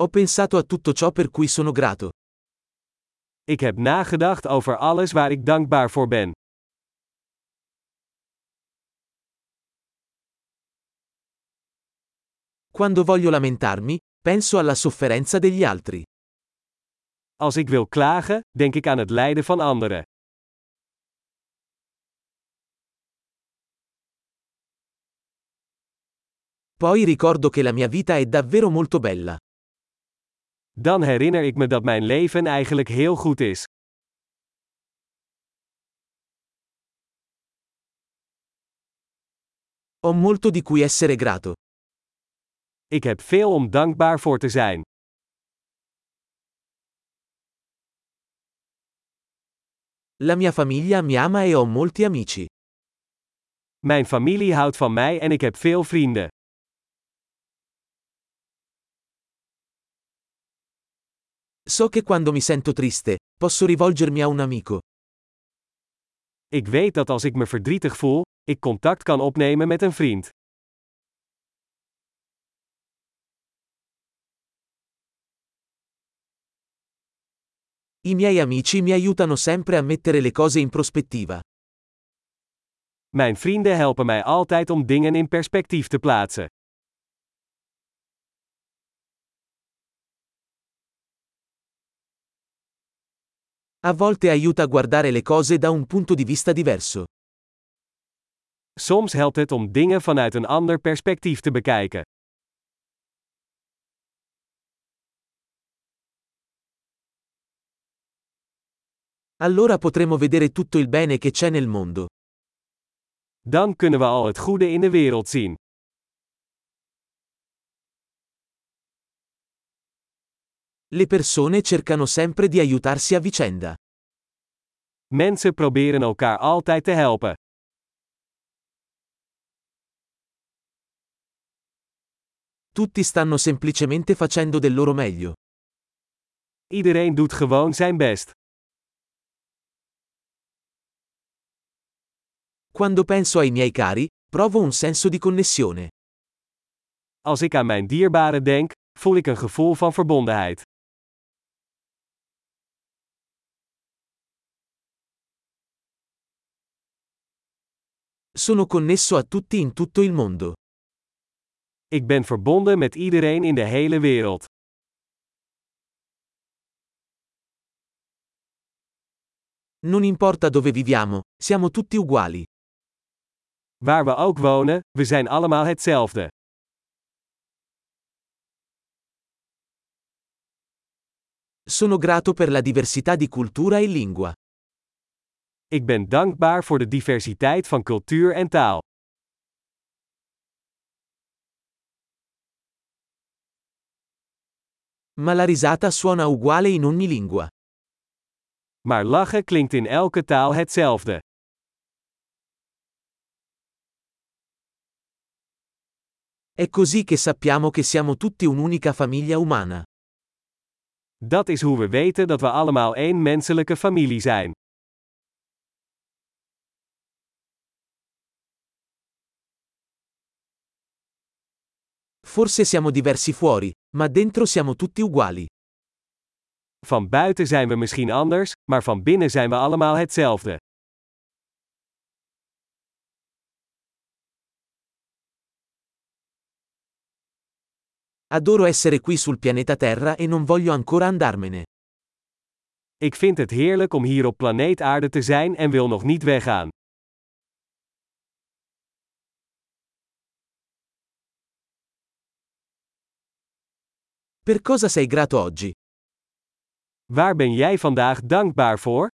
Ho pensato a tutto ciò per cui sono grato. Ik heb nagedacht over alles waar ik dankbaar voor ben. Quando voglio lamentarmi, penso alla sofferenza degli altri. Als ik wil klagen, denk ik aan het lijden van anderen. Poi ricordo che la mia vita è davvero molto bella. Dan herinner ik me dat mijn leven eigenlijk heel goed is. Ho molto di cui essere grato. Ik heb veel om dankbaar voor te zijn. La mia famiglia mi ama e ho molti amici. Mijn familie houdt van mij en ik heb veel vrienden. So che quando mi sento triste, posso rivolgermi a un amico. Ik weet dat als ik me verdrietig voel, ik contact kan opnemen met een vriend. I miei amici mi aiutano sempre a mettere le cose in prospettiva. Mijn vrienden helpen mij altijd om dingen in perspectief te plaatsen. A volte aiuta a guardare le cose da un punto di vista diverso. Soms helpt het om dingen vanuit een ander perspectief te bekijken. Allora potremo vedere tutto il bene che c'è nel mondo. Dan kunnen we al het goede in de wereld zien. Le persone cercano sempre di aiutarsi a vicenda. Mensen proberen elkaar altijd te helpen. Tutti stanno semplicemente facendo del loro meglio. Iedereen doet gewoon zijn best. Quando penso ai miei cari, provo un senso di connessione. Als ik aan mijn dierbaren denk, voel ik een gevoel van verbondenheid. Sono connesso a tutti in tutto il mondo. Ik ben verbonden met iedereen in de hele wereld. Non importa dove viviamo, siamo tutti uguali. Waar we ook wonen, we zijn allemaal hetzelfde. Sono grato per la diversità di cultura e lingua. Ik ben dankbaar voor de diversiteit van cultuur en taal. Ma la risata suona uguale in ogni lingua. Maar lachen klinkt in elke taal hetzelfde. È così che sappiamo che siamo tutti un'unica famiglia umana. Dat is hoe we weten dat we allemaal één menselijke familie zijn. Forse siamo diversi fuori, ma dentro siamo tutti uguali. Van buiten zijn we misschien anders, maar van binnen zijn we allemaal hetzelfde. Adoro essere qui sul pianeta Terra e non voglio ancora andarmene. Ik vind het heerlijk om hier op planeet Aarde te zijn en wil nog niet weggaan. Per cosa sei grato oggi? Waar ben jij vandaag dankbaar voor?